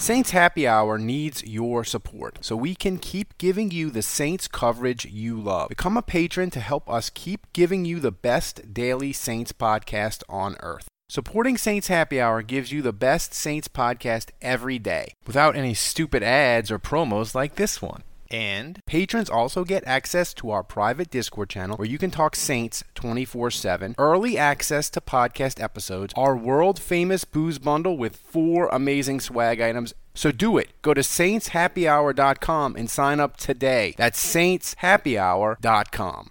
Saints Happy Hour needs your support so we can keep giving you the Saints coverage you love. Become a patron to help us keep giving you the best daily Saints podcast on earth. Supporting Saints Happy Hour gives you the best Saints podcast every day without any stupid ads or promos like this one. And patrons also get access to our private Discord channel where you can talk Saints 24 7, early access to podcast episodes, our world famous booze bundle with four amazing swag items. So do it. Go to saintshappyhour.com and sign up today. That's saintshappyhour.com.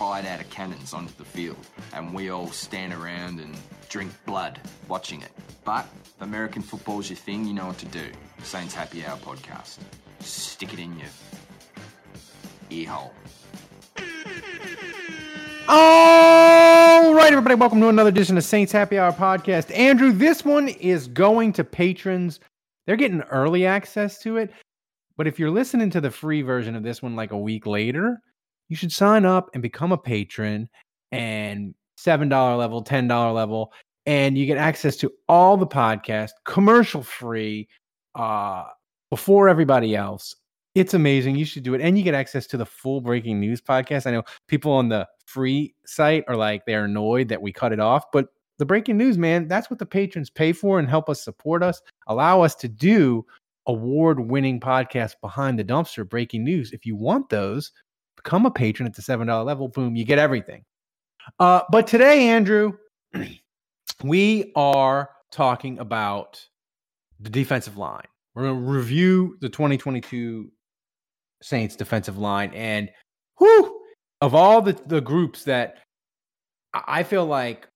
fired out of cannons onto the field, and we all stand around and drink blood watching it. But American football's your thing, you know what to do. Saints Happy Hour podcast. Stick it in your ear hole. All right, everybody, welcome to another edition of Saints Happy Hour podcast. Andrew, this one is going to patrons. They're getting early access to it. But if you're listening to the free version of this one like a week later, you should sign up and become a patron and $7 level, $10 level, and you get access to all the podcast commercial free uh, before everybody else. It's amazing. You should do it. And you get access to the full breaking news podcast. I know people on the free site are like, they're annoyed that we cut it off, but the breaking news, man, that's what the patrons pay for and help us support us, allow us to do award winning podcasts behind the dumpster breaking news. If you want those, become a patron at the $7 level. Boom, you get everything. Uh, but today, Andrew, we are talking about the defensive line. We're going to review the 2022 Saints defensive line. And whew, of all the, the groups that I feel like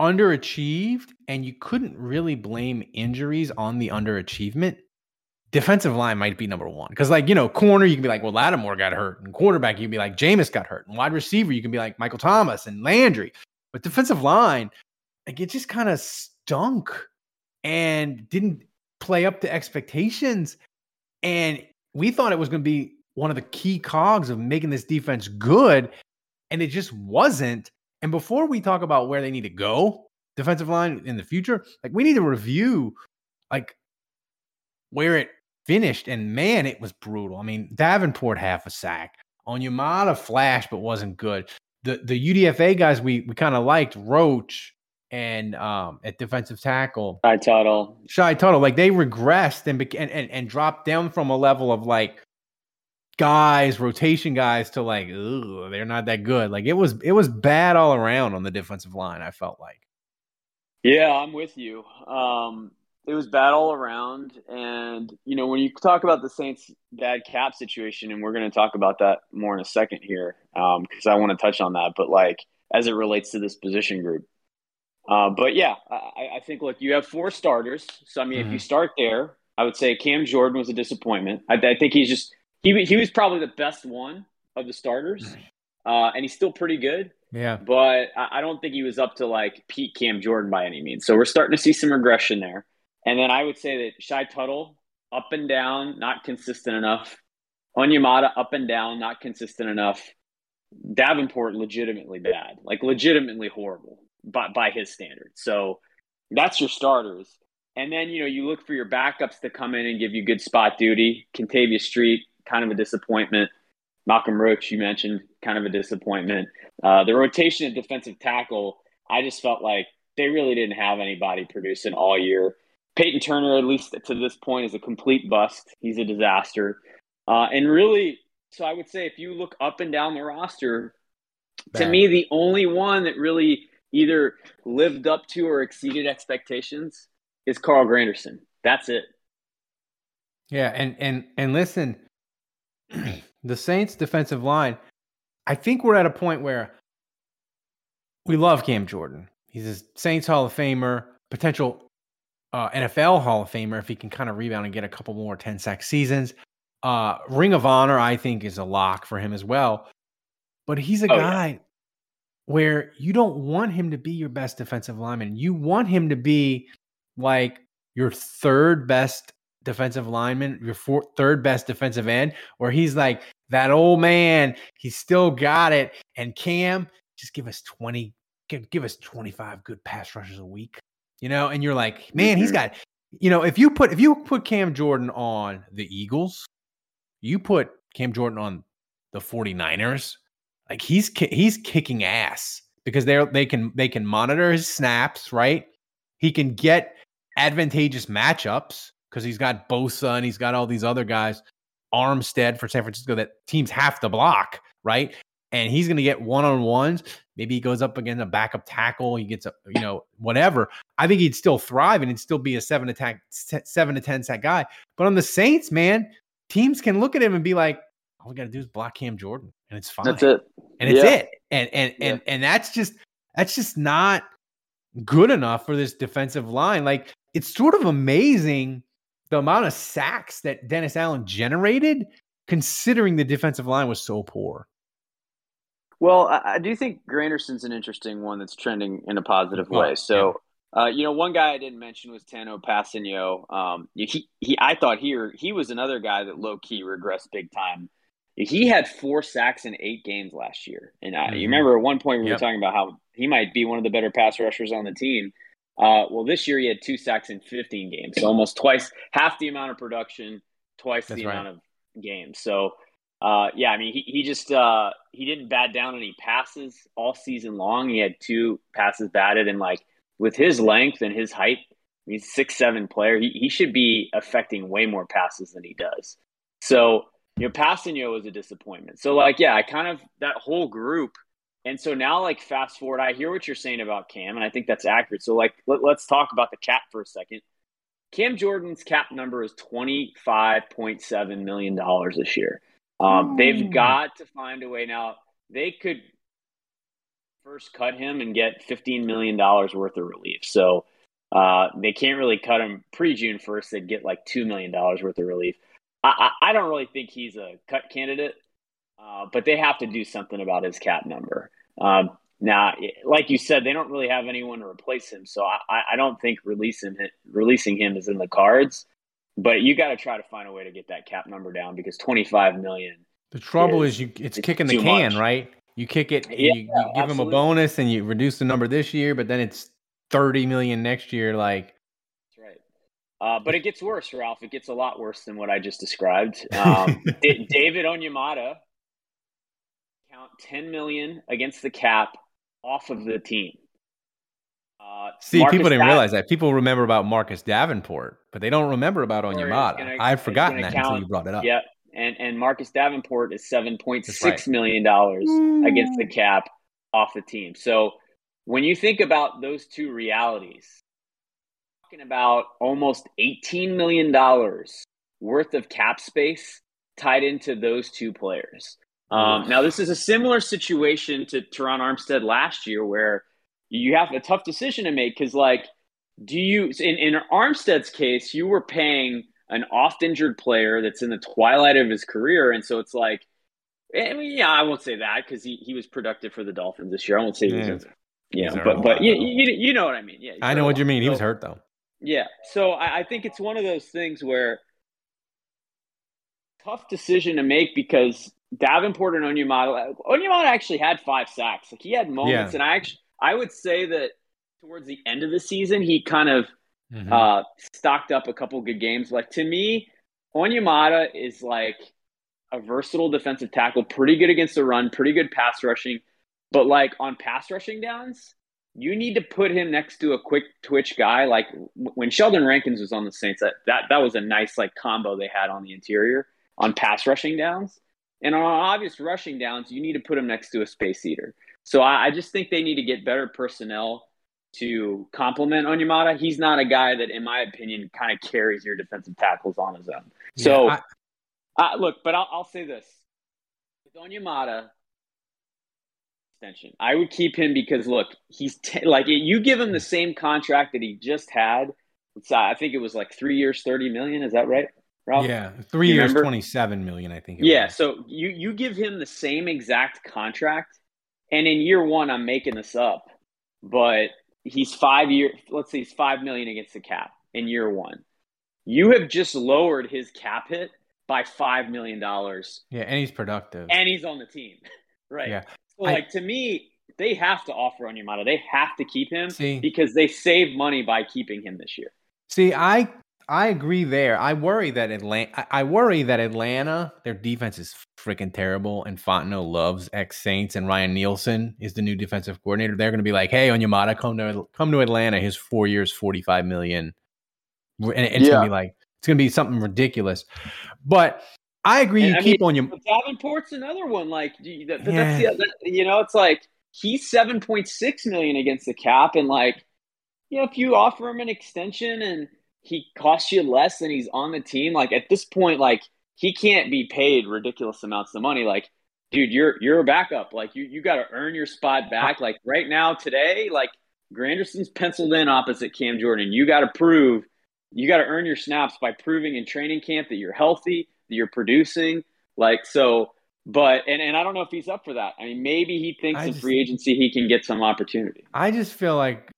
underachieved, and you couldn't really blame injuries on the underachievement, defensive line might be number one. Because, like, you know, corner, you can be like, well, Lattimore got hurt. And quarterback, you can be like, Jameis got hurt. And wide receiver, you can be like Michael Thomas and Landry. But defensive line, like, it just kind of stunk and didn't play up to expectations. And we thought it was going to be one of the key cogs of making this defense good. And it just wasn't. And before we talk about where they need to go, defensive line in the future, like, we need to review, like, where it finished, and man, it was brutal. I mean, Davenport half a sack. Onyemata flashed, but wasn't good. The the UDFA guys we we kind of liked Roach and um at defensive tackle. Shy Tuttle. Shy Tuttle, like they regressed and, and and and dropped down from a level of like guys, rotation guys to like, they're not that good. Like it was it was bad all around on the defensive line, I felt like. Yeah, I'm with you. Um it was bad all around. And, you know, when you talk about the Saints' bad cap situation, and we're going to talk about that more in a second here, because um, I want to touch on that, but like as it relates to this position group. Uh, but yeah, I, I, think, look, you have four starters. So, I mean, mm-hmm. if you start there, I would say Cam Jordan was a disappointment. I, I think he's just, he, he was probably the best one of the starters. Uh, and he's still pretty good. Yeah. But I, I don't think he was up to like peak Cam Jordan by any means. So we're starting to see some regression there. And then I would say that Shy Tuttle, up and down, not consistent enough. Onyemata, up and down, not consistent enough. Davenport, legitimately bad, like legitimately horrible by, by his standards. So that's your starters. And then, you know, you look for your backups to come in and give you good spot duty. Kentavius Street, kind of a disappointment. Malcolm Roach, you mentioned, kind of a disappointment. Uh, the rotation at defensive tackle, I just felt like they really didn't have anybody producing all year. Peyton Turner, at least to this point, is a complete bust. He's a disaster. Uh, and really, so I would say if you look up and down the roster, to me, the only one that really either lived up to or exceeded expectations is Carl Granderson. That's it. Yeah, and and and listen, the Saints defensive line, I think we're at a point where we love Cam Jordan. He's a Saints Hall of Famer, potential uh, NFL Hall of Famer if he can kind of rebound and get a couple more 10 sack seasons. Uh, Ring of Honor, I think, is a lock for him as well. But he's a Oh, yeah. guy where you don't want him to be your best defensive lineman. You want him to be like your third best defensive lineman, your fourth, third best defensive end, where he's like that old man. He's still got it. And Cam, just give us 20, give, give us 25 good pass rushes a week, you know? And you're like, man, he's mm-hmm. got, you know, if you put, if you put Cam Jordan on the Eagles, you put Cam Jordan on the 49ers, like he's, he's kicking ass because they're, they can, they can monitor his snaps, right? He can get advantageous matchups because he's got Bosa and he's got all these other guys, Armstead for San Francisco that teams have to block, right? And he's going to get one on ones. Maybe he goes up against a backup tackle. He gets a, you know, whatever. I think he'd still thrive and he'd still be a seven attack, seven to 10 sack guy. But on the Saints, man, teams can look at him and be like, all we got to do is block Cam Jordan and it's fine That's it. and it's Yeah. it and and Yeah. and and that's just that's just not good enough for this defensive line like it's sort of amazing the amount of sacks that Dennis Allen generated considering the defensive line was so poor Well, I, I do think Granderson's an interesting one that's trending in a positive Oh, way. So, uh, you know, one guy I didn't mention was Tano Kpassagnon. Um, he, he, I thought here he was another guy that low key regressed big time. He had four sacks in eight games last year, and uh, Mhm. you remember at one point we Yep. were talking about how he might be one of the better pass rushers on the team. Uh, well, this year he had two sacks in 15 games, so almost twice, half the amount of production, twice That's the right. amount of games. So, uh, yeah, I mean, he, he just uh, he didn't bat down any passes all season long. He had two passes batted, and like with his length and his height, he's six seven player. He he should be affecting way more passes than he does. So you know, Kpassagnon was a disappointment. So like, yeah, I kind of that whole group. And so now, like, fast forward, I hear what you're saying about Cam, and I think that's accurate. So, like, let, let's talk about the cap for a second. Cam Jordan's cap number is twenty five point seven million dollars this year. Um, They've got to find a way now. They could first cut him and get fifteen million dollars worth of relief. So uh, they can't really cut him pre June first. They'd get like two million dollars worth of relief. I, I, I don't really think he's a cut candidate, uh, but they have to do something about his cap number. Um, now, like you said, they don't really have anyone to replace him, so I, I don't think releasing him, releasing him is in the cards. But you got to try to find a way to get that cap number down because twenty five million. the trouble is- is you it's it's kicking the can much. right you kick it Yeah, you, you give them a bonus and you reduce the number this year but then it's 30 million next year like That's right. Uh, but it gets worse, Ralph. It gets a lot worse than what I just described. Um, D- David Onyemata count ten million against the cap off of the team. Uh, See, Marcus people didn't Dav- realize that. People remember about Marcus Davenport, but they don't remember about Or is Onyemata. I've forgotten gonna that until you brought it up. Yeah, and and Marcus Davenport is seven point That's six right. million dollars against the cap off the team. So when you think about those two realities, talking about almost eighteen million dollars worth of cap space tied into those two players. Um, now, this is a similar situation to Terron Armstead last year, where you have a tough decision to make because, like, do you in, in Armstead's case, you were paying an oft injured player that's in the twilight of his career, and so it's like, eh, I mean, yeah, I won't say that because he, he was productive for the Dolphins this year. I won't say Yeah. He's know, but but you, you you know what I mean? Yeah, I know what you mean. He was hurt though. yeah. So I, I think it's one of those things where tough decision to make because Davenport and Onyemata, Onyemata actually had five sacks. Like he had moments, Yeah. and I actually I would say that towards the end of the season he kind of Mhm. uh, stocked up a couple good games. Like to me, Onyemata is like a versatile defensive tackle, pretty good against the run, pretty good pass rushing, but like on pass rushing downs, you need to put him next to a quick twitch guy. Like when Sheldon Rankins was on the Saints, that, that, that was a nice like combo they had on the interior on pass rushing downs. And on obvious rushing downs, you need to put him next to a space eater. So I, I just think they need to get better personnel to complement Onyemata. He's not a guy that, in my opinion, kind of carries your defensive tackles on his own. So, Yeah, uh, look, but I'll, I'll say this: with Onyemata extension, I would keep him because look, he's t- like you give him the same contract that he just had. Uh, I think it was like three years, thirty million. Is that right, Ralph? yeah, three years, remember? twenty-seven million. I think. it Yeah, was. so you you give him the same exact contract, and in year one, I'm making this up, but he's five year. Let's say he's five million against the cap in year one. You have just lowered his cap hit by five million dollars, yeah, and he's productive. and he's on the team, right? Yeah. So, I- like to me, they have to offer on Onyemata. They have to keep him See. because they save money by keeping him this year. See, I I agree there. I worry that Atlanta. I worry that Atlanta, their defense is freaking terrible, and Fontenot loves ex Saints, and Ryan Nielsen is the new defensive coordinator. They're going to be like, "Hey, Onyemata, come to come to Atlanta. His four years, forty five million, and it's Yeah. going to be like it's going to be something ridiculous." But I agree. And, you I keep mean, on your Davenport's another one. Like you- that, but Yeah. that's the that, you know, it's like he's seven point six million against the cap, and like you know, if you offer him an extension and he costs you less than he's on the team, like at this point, like he can't be paid ridiculous amounts of money. Like, dude, you're you're a backup. Like you you got to earn your spot back. Like right now, today, like Granderson's penciled in opposite Cam Jordan. You got to prove. You got to earn your snaps by proving in training camp that you're healthy, that you're producing. Like so, but and, and I don't know if he's up for that. I mean, maybe he thinks I in free agency he can get some opportunity. I just feel like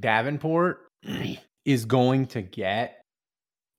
Davenport is going to get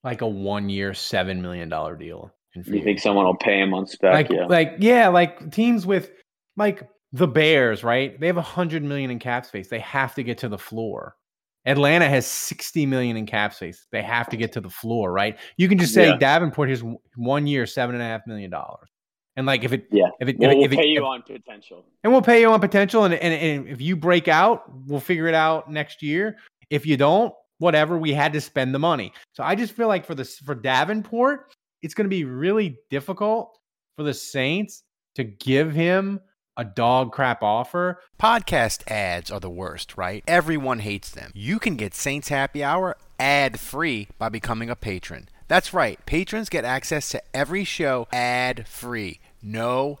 like a one year, seven million dollar deal. In You think someone will pay him on spec? like, yeah. like yeah, like teams with like the Bears, right? They have a hundred million in cap space. They have to get to the floor. Atlanta has 60 million in cap space. They have to get to the floor, right? You can just say Yeah. Davenport is one year, seven and a half million dollars. And like if it, Yeah. if it, We'll, if it, we'll if it- pay you if- on potential. and we'll pay you on potential. And, and, and if you break out, we'll figure it out next year. If you don't, whatever, we had to spend the money. So I just feel like for this for Davenport, it's going to be really difficult for the Saints to give him a dog crap offer. Podcast ads are the worst, right? Everyone hates them. You can get Saints Happy Hour ad free by becoming a patron. That's right, patrons get access to every show ad free. No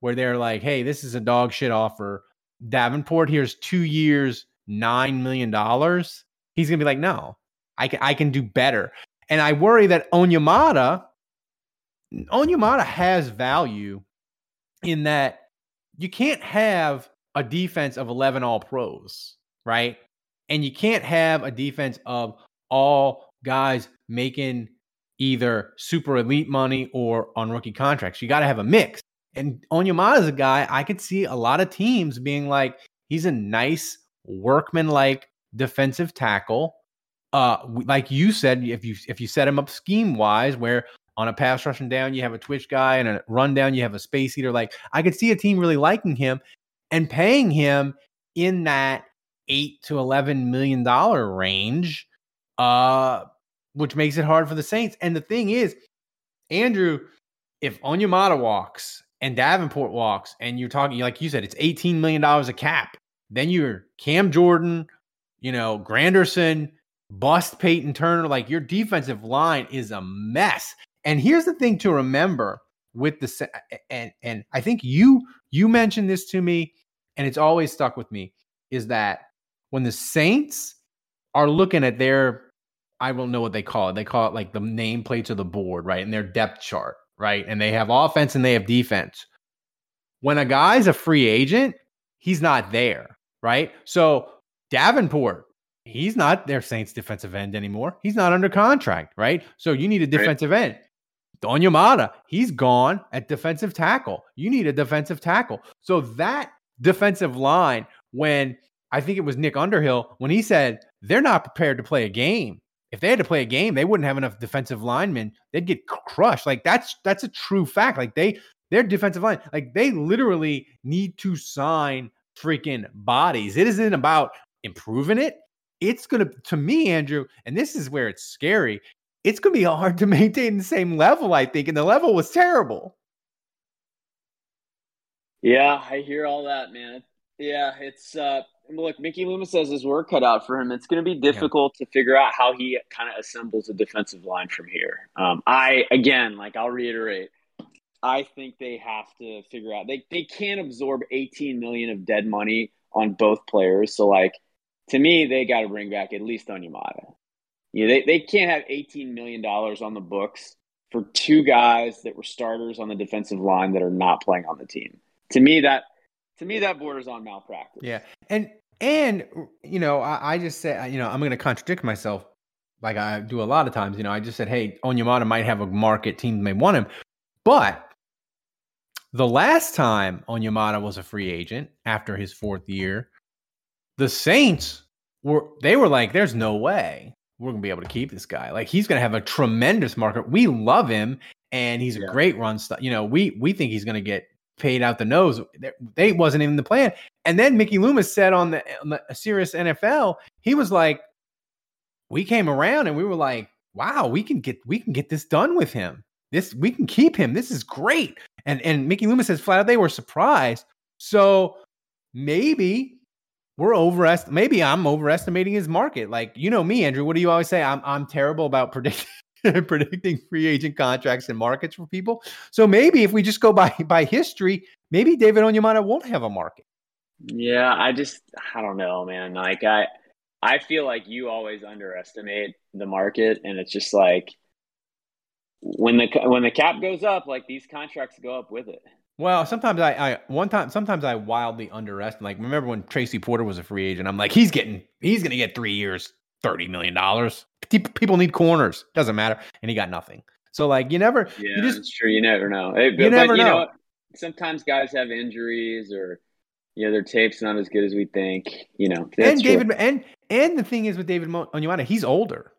Where they're like, hey, this is a dog shit offer. Davenport, here's two years, $9 million. He's going to be like, no, I can, I can do better. And I worry that Onyemata, Onyemata has value in that you can't have a defense of 11 all pros, right? And you can't have a defense of all guys making either super elite money or on rookie contracts. You got to have a mix. And Onyemata is a guy I could see a lot of teams being like, he's a nice workman like defensive tackle. Uh, like you said, if you if you set him up scheme wise, where on a pass rushing down you have a twitch guy and a run down you have a space eater, like I could see a team really liking him and paying him in that eight to eleven million dollar range, uh, which makes it hard for the Saints. And the thing is, Andrew, if Onyemata walks and Davenport walks, and you're talking like you said, it's eighteen million dollars a cap. Then you're Cam Jordan, you know, Granderson, bust Peyton Turner. Like your defensive line is a mess. And here's the thing to remember with the and and I think you you mentioned this to me, and it's always stuck with me is that when the Saints are looking at their I don't know what they call it. They call it like the nameplates of the board, right? And their depth chart, right? And they have offense and they have defense. When a guy's a free agent, he's not there. right? So Davenport, he's not their Saints defensive end anymore. He's not under contract, right? So you need a defensive right. end. Onyemata, he's gone at defensive tackle. You need a defensive tackle. So that defensive line, when I think it was Nick Underhill, when he said they're not prepared to play a game. If they had to play a game, they wouldn't have enough defensive linemen. They'd get crushed. Like that's that's a true fact. Like they their defensive line, like they literally need to sign freaking bodies. It isn't about improving it. It's gonna to me, Andrew, and this is where it's scary. It's gonna be hard to maintain the same level, I think, and the level was terrible. Yeah, I hear all that, man. Yeah, it's uh look, Mickey Loomis has his work cut out for him. It's going to be difficult yeah. to figure out how he kind of assembles a defensive line from here. Um, I again, like I'll reiterate, I think they have to figure out they they can't absorb 18 million of dead money on both players. So like to me, they got to bring back at least Onyemata. You know, they they can't have 18 million dollars on the books for two guys that were starters on the defensive line that are not playing on the team. To me, that to me that borders on malpractice. Yeah, and and you know, I, I just said, you know, I'm going to contradict myself, like I do a lot of times. You know, I just said, hey, Onyemata might have a market team may want him, but the last time Onyemata was a free agent after his fourth year, the Saints were they were like, "There's no way we're gonna be able to keep this guy. Like he's gonna have a tremendous market. We love him, and he's yeah. a great run stuff. You know, we we think he's gonna get paid out the nose. They wasn't even the plan. And then Mickey Loomis said on the, on the Sirius NFL, he was like, "We came around and we were like, wow, we can get we can get this done with him. This we can keep him. This is great." And and Mickey Loomis says flat out they were surprised. So maybe we're overest. Maybe I'm overestimating his market. Like you know me, Andrew. What do you always say? I'm I'm terrible about predicting predicting free agent contracts and markets for people. So maybe if we just go by by history, maybe David Onyemata won't have a market. Yeah, I just I don't know, man. Like I I feel like you always underestimate the market and it's just like when the when the cap goes up, like these contracts go up with it. Well, sometimes I, I one time sometimes I wildly underestimate. Like remember when Tracy Porter was a free agent? I'm like, he's getting he's going to get three years, thirty million dollars. People need corners. Doesn't matter, and he got nothing. So like you never. Yeah, you just, that's true. You never know. Hey, but, you never but, you know. know. Sometimes guys have injuries or you know their tape's not as good as we think. You know, and David true. and and the thing is with David Onyemata, he's older.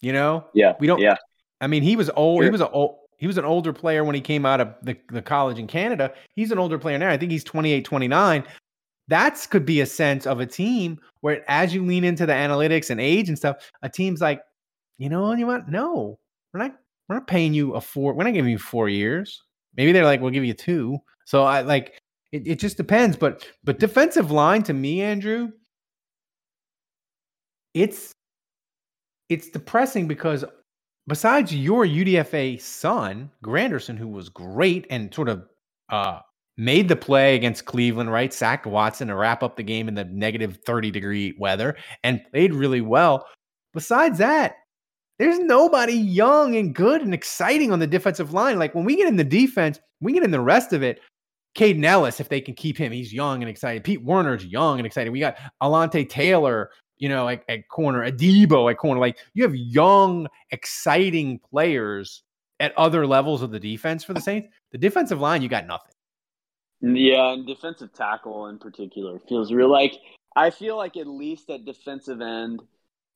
You know. Yeah. We don't. Yeah. I mean, he was old. Sure. He was a old. He was an older player when he came out of the, the college in Canada. He's an older player now. I think he's 28, 29. That's could be a sense of a team where as you lean into the analytics and age and stuff, a team's like, you know, you want no, we're not we're not paying you a four, we're not giving you four years. Maybe they're like, we'll give you two. So I like it, it just depends. But but defensive line to me, Andrew, it's it's depressing because besides your UDFA son, Granderson, who was great and sort of uh, made the play against Cleveland, right? Sacked Watson to wrap up the game in the negative 30 degree weather and played really well. Besides that, there's nobody young and good and exciting on the defensive line. Like when we get in the defense, we get in the rest of it. Kaden Elliss, if they can keep him, he's young and excited. Pete Werner's young and excited. We got Alontae Taylor, you know, at, at corner, Adebo at corner. Like you have young, exciting players at other levels of the defense for the Saints. The defensive line, you got nothing. Yeah, and defensive tackle in particular feels real. Like I feel like at least at defensive end,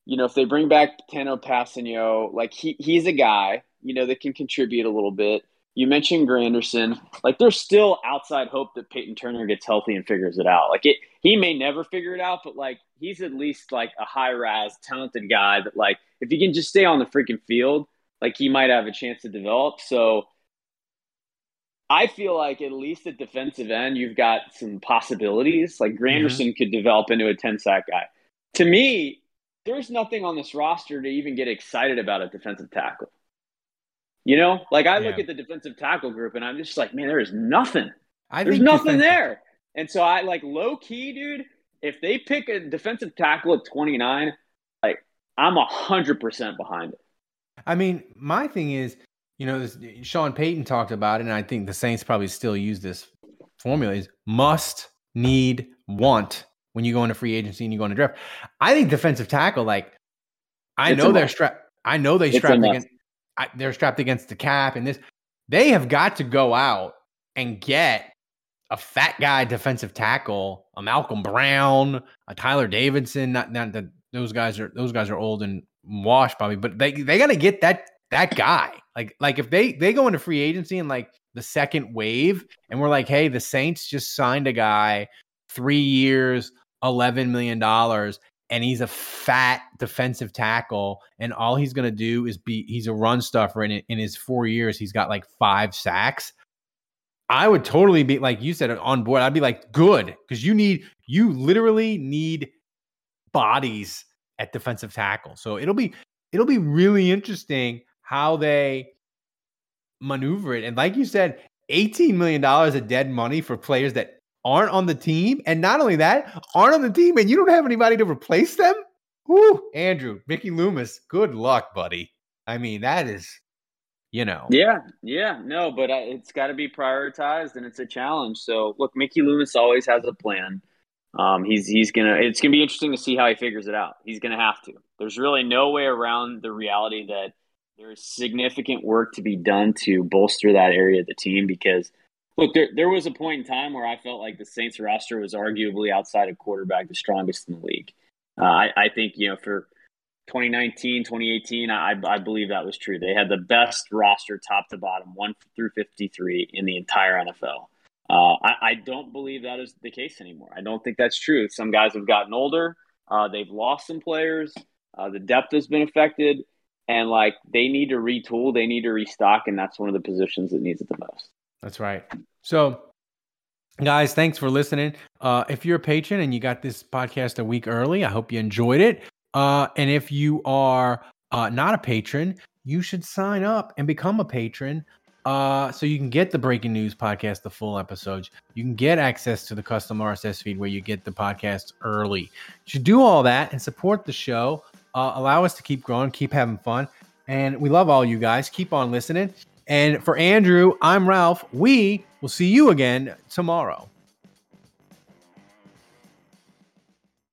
you know, if they bring back Tano Kpassagnon, like he he's a guy, you know, that can contribute a little bit. You mentioned Granderson. Like there's still outside hope that Peyton Turner gets healthy and figures it out. Like it he may never figure it out, but like he's at least like a high RAS, talented guy that like if he can just stay on the freaking field, like he might have a chance to develop. So I feel like at least at defensive end, you've got some possibilities. Like Granderson mm-hmm. could develop into a 10 sack guy. To me, there's nothing on this roster to even get excited about a defensive tackle. You know, like I yeah. look at the defensive tackle group and I'm just like, man, there is nothing. I There's nothing there. And so I like low key, dude. If they pick a defensive tackle at 29, like I'm hundred percent behind it. I mean, my thing is, you know, this, Sean Payton talked about it, and I think the Saints probably still use this formula: is must, need, want when you go into free agency and you go into draft. I think defensive tackle, like I It's know they're strapped. I know they strapped against. I, they're strapped against the cap and this. They have got to go out and get a fat guy defensive tackle, a Malcolm Brown, a Tyeler Davison. Not not that those guys are those guys are old and washed probably, but they they got to get that that guy. Like like if they they go into free agency and like the second wave, and we're like, hey, the Saints just signed a guy, three years, eleven million dollars, and he's a fat defensive tackle, and all he's gonna do is be he's a run stuffer, and in, in his four years, he's got like five sacks. I would totally be like you said on board. I'd be like, good, because you need you literally need bodies at defensive tackle. So it'll be it'll be really interesting how they maneuver it. And like you said, $18 million of dead money for players that aren't on the team. And not only that, aren't on the team and you don't have anybody to replace them. Whoo, Andrew, Mickey Loomis, good luck, buddy. I mean, that is, you know. Yeah, yeah, no, but uh, it's got to be prioritized, and it's a challenge. So, look, Mickey Loomis always has a plan. Um, he's he's gonna. It's gonna be interesting to see how he figures it out. He's gonna have to. There's really no way around the reality that there is significant work to be done to bolster that area of the team. Because, look, there there was a point in time where I felt like the Saints roster was arguably outside of quarterback the strongest in the league. Uh, I, I think you know for 2019, 2018, I, I believe that was true. They had the best roster, top to bottom, one through 53 in the entire NFL. Uh, I, I don't believe that is the case anymore. I don't think that's true. Some guys have gotten older. Uh, they've lost some players. Uh, the depth has been affected, and like they need to retool. They need to restock, and that's one of the positions that needs it the most. That's right. So, guys, thanks for listening. Uh, if you're a patron and you got this podcast a week early, I hope you enjoyed it. Uh, and if you are uh, not a patron, you should sign up and become a patron. Uh, so you can get the breaking news podcast, the full episodes. You can get access to the custom RSS feed where you get the podcast early. You should do all that and support the show. Uh, allow us to keep growing, keep having fun. And we love all you guys. Keep on listening. And for Andrew, I'm Ralph. We will see you again tomorrow.